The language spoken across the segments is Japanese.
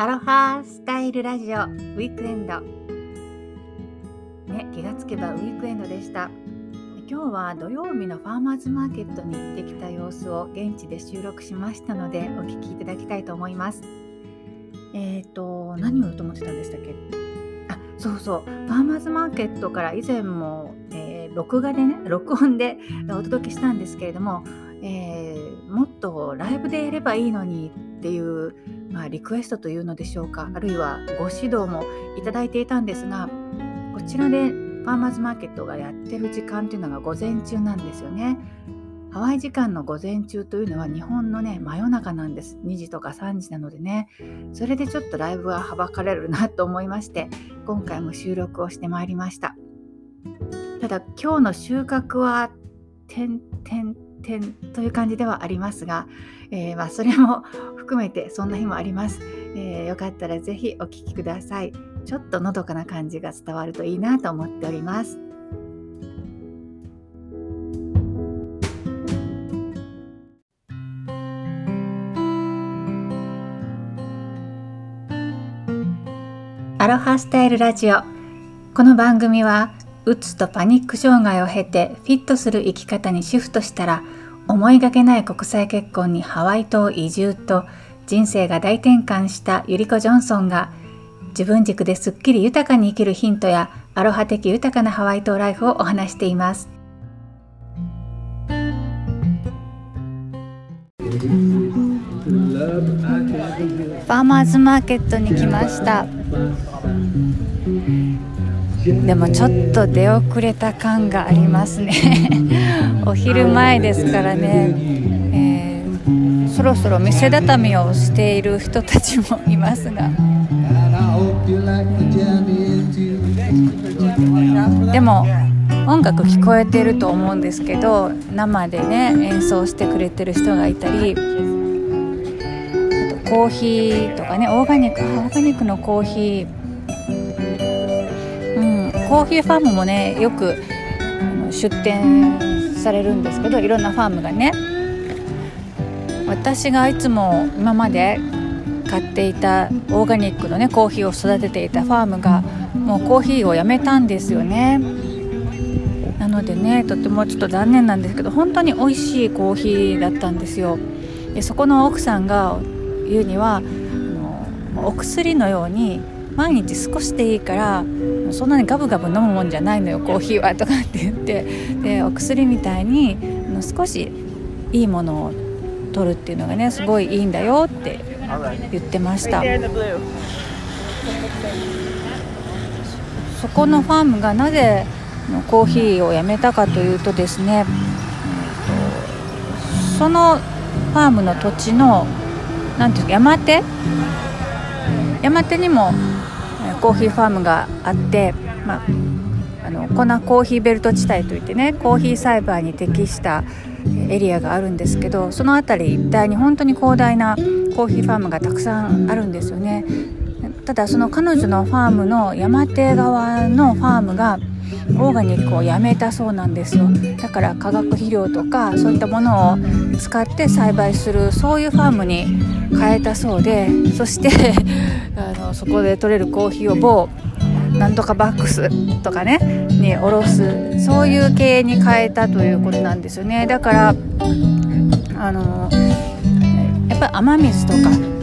アロハスタイルラジオウィークエンド。ね気がつけばウィークエンドでした。今日は土曜日のファーマーズマーケットに行ってきた様子を現地で収録しましたのでお聞きいただきたいと思います。えっ、ー、と何を言うと思ってたんでしたっけ？あそうそう。ファーマーズマーケットから以前も、えー、録画でね録音でお届けしたんですけれども、えー、もっとライブでやればいいのにっていう、まあ、リクエストというのでしょうか。あるいはご指導もいただいていたんですがこちらでファーマーズマーケットがやってる時間っていうのが午前中なんですよね。ハワイ時間の午前中というのは日本のね真夜中なんです。2時とか3時なのでね。それでちょっとライブははばかれるなと思いまして今回も収録をしてまいりました。ただ今日の収穫は点点点という感じではありますが、えー、まあ、それも含めてそんな日もあります、えー、よかったら是非お聴きください。ちょっとのどかな感じが伝わるといいなと思っております。アロハスタイルラジオ。この番組はうつとパニック障害を経てフィットする生き方にシフトしたら思いがけない国際結婚にハワイ島移住と人生が大転換したゆりこ・ジョンソンが自分軸ですっきり豊かに生きるヒントやアロハ的豊かなハワイ島ライフをお話しています。ファーマーズマーケットに来ました。でもちょっと出遅れた感がありますね。お昼前ですからね、えー、そろそろ店畳みをしている人たちもいますが。でも音楽聞こえてると思うんですけど生でね演奏してくれてる人がいたりあとコーヒーとかねオーガニックオーガニックのコーヒーコーヒーファームもねよく出店されるんですけどいろんなファームがね。私がいつも今まで買っていたオーガニックのねコーヒーを育てていたファームがもうコーヒーをやめたんですよね。なのでねとってもちょっと残念なんですけど本当に美味しいコーヒーだったんですよ。でそこの奥さんが言うにはあのお薬のように毎日少しでいいからそんなにガブガブ飲むもんじゃないのよコーヒーはとかって言って。でお薬みたいに少しいいものを取るっていうのがねすごいいいんだよって言ってました。そこのファームがなぜコーヒーをやめたかというとですねそのファームの土地の何ていうか山手？山手にもコーヒーファームがあって、まあ、あのコナコーヒーベルト地帯といってねコーヒー栽培に適したエリアがあるんですけどその辺り一帯に本当に広大なコーヒーファームがたくさんあるんですよね。ただその彼女のファームの山手側のファームがオーガニックをやめたそうなんですよ。だから化学肥料とかそういったものを使って栽培するそういうファームに変えたそうでそして あのそこで取れるコーヒーを某なんとかバックスとかねにおろすそういう経営に変えたということなんですよね。だからあのやっぱり雨水とか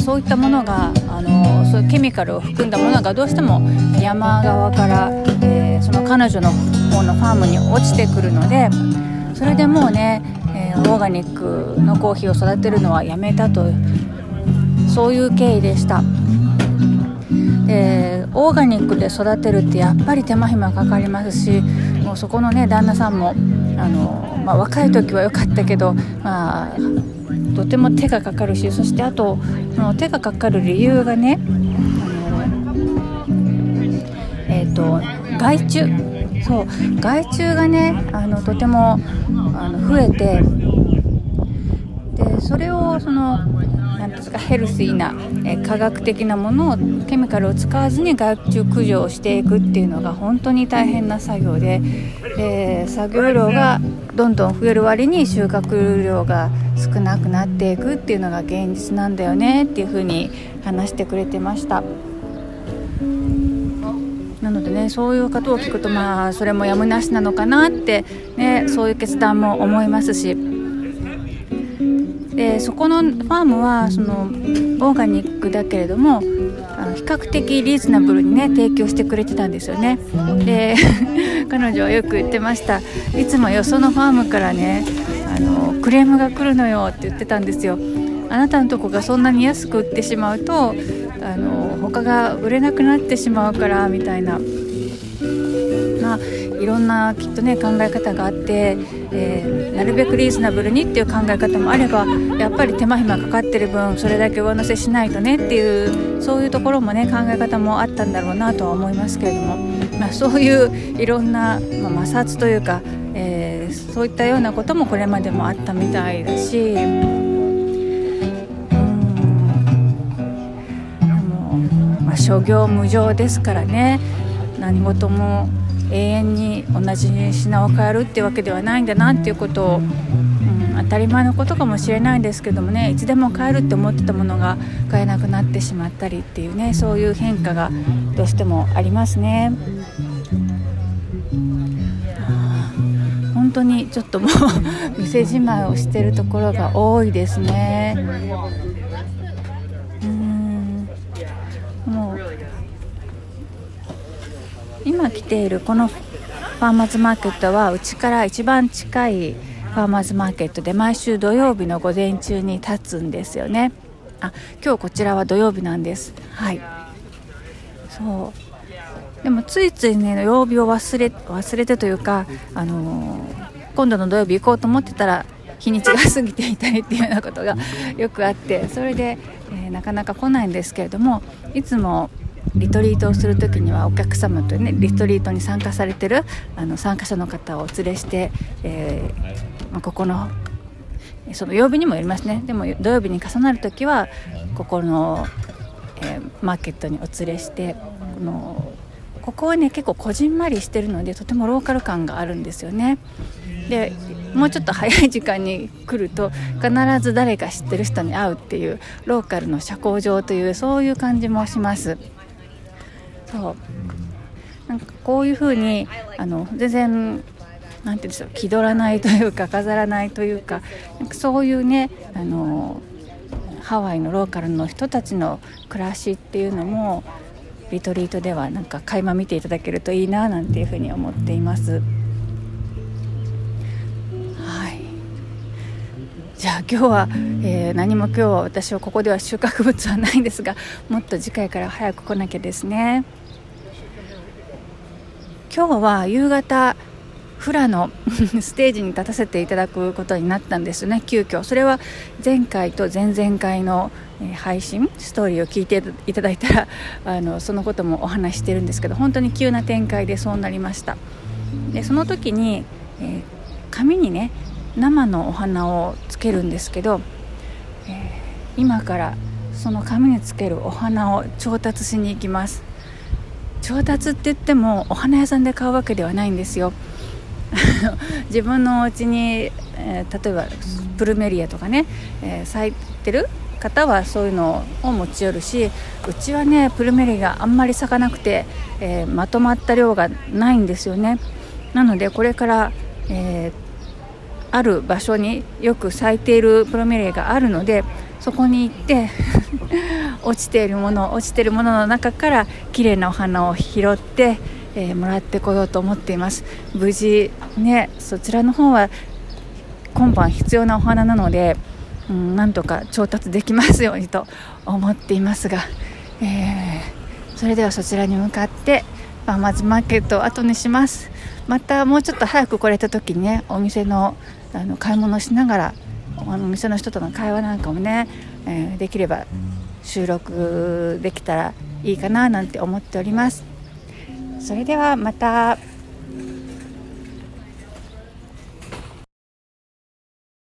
そういったものがあのそういうケミカルを含んだものがどうしても山側から、えー、その彼女の方のファームに落ちてくるのでそれでもうね、えー、オーガニックのコーヒーを育てるのはやめたとそういう経緯でした。でオーガニックで育てるってやっぱり手間暇かかりますしもうそこのね旦那さんもあの、まあ、若い時は良かったけど、まあ、とても手がかかるしそしてあとの手がかかる理由がねえっ、ー、と害虫。そう害虫がねあのとてもあの増えてでそれをその何ですかヘルシーな、え科学的なものをケミカルを使わずに害虫駆除をしていくっていうのが本当に大変な作業で、え、作業量がどんどん増える割に収穫量が少なくなっていくっていうのが現実なんだよねっていうふうに話してくれてました。なのでねそういうことを聞くとまあそれもやむなしなのかなってねそういう決断も思いますし。でそこのファームはそのオーガニックだけれどもあの比較的リーズナブルにね提供してくれてたんですよね。で 彼女はよく言ってました。いつもよそのファームからねあのクレームが来るのよって言ってたんですよ。あなたのとこがそんなに安く売ってしまうとあの他が売れなくなってしまうからみたいな。まあいろんなきっとね考え方があって、えー、なるべくリーズナブルにっていう考え方もあればやっぱり手間暇かかってる分それだけ上乗せしないとねっていうそういうところもね考え方もあったんだろうなとは思いますけれども、まあ、そういういろんな、まあ、摩擦というか、えー、そういったようなこともこれまでもあったみたいだし。諸行無常ですからね何事も永遠に同じ品を変えるってわけではないんだなっていうことを、うん、当たり前のことかもしれないんですけどもねいつでも買えるって思ってたものが買えなくなってしまったりっていうねそういう変化がどうしてもありますね。本当にちょっともう 店じまいをしてるところが多いですね。今来ているこのファーマーズマーケットはうちから一番近いファーマーズマーケットで毎週土曜日の午前中に立つんですよね。あ今日こちらは土曜日なんです。はい。そう。でもついついね曜日を忘れ忘れてというかあのー、今度の土曜日行こうと思ってたら日にちが過ぎていたりっていうようなことがよくあってそれで、えー、なかなか来ないんですけれどもいつもリトリートをする時にはお客様とねリトリートに参加されてるあの参加者の方をお連れして、えー、まあ、ここのその曜日にもよりますねでも土曜日に重なる時はここの、えー、マーケットにお連れしてこのここはね結構こじんまりしてるのでとてもローカル感があるんですよね。でもうちょっと早い時間に来ると必ず誰か知ってる人に会うっていうローカルの社交場というそういう感じもします。そうなんかこういうふうにあの全然なんて言うんでしょう気取らないというか飾らないというかなんかそういうねあのハワイのローカルの人たちの暮らしっていうのもリトリートではなんか垣間見ていただけるといいななんていうふうに思っています。はいじゃあ今日は、えー、何も今日は私はここでは収穫物はないんですがもっと次回から早く来なきゃですね。今日は夕方フラの ステージに立たせていただくことになったんですね。急遽。それは前回と前々回の配信ストーリーを聞いていただいたら あのそのこともお話してるんですけど本当に急な展開でそうなりました。でその時に、えー、紙にね生のお花をつけるんですけど、えー、今からその紙につけるお花を調達しに行きます。調達って言ってもお花屋さんで買うわけではないんですよ。自分のお家に、えー、例えばプルメリアとかね、えー、咲いてる方はそういうのを持ち寄るしうちはねプルメリアあんまり咲かなくて、えー、まとまった量がないんですよね。なのでこれから、えある場所によく咲いているプルメリアがあるのでそこに行って落ちているもの落ちているものの中から綺麗なお花を拾って、えー、もらってこようと思っています。無事ねそちらの方は今晩必要なお花なので、うん、なんとか調達できますようにと思っていますが、えー、それではそちらに向かってファーマーズマーケットを後にします。またもうちょっと早く来れた時にねお店のあの買い物しながらあの店の人との会話なんかもね、えー、できれば収録できたらいいかななんて思っております。それではまた。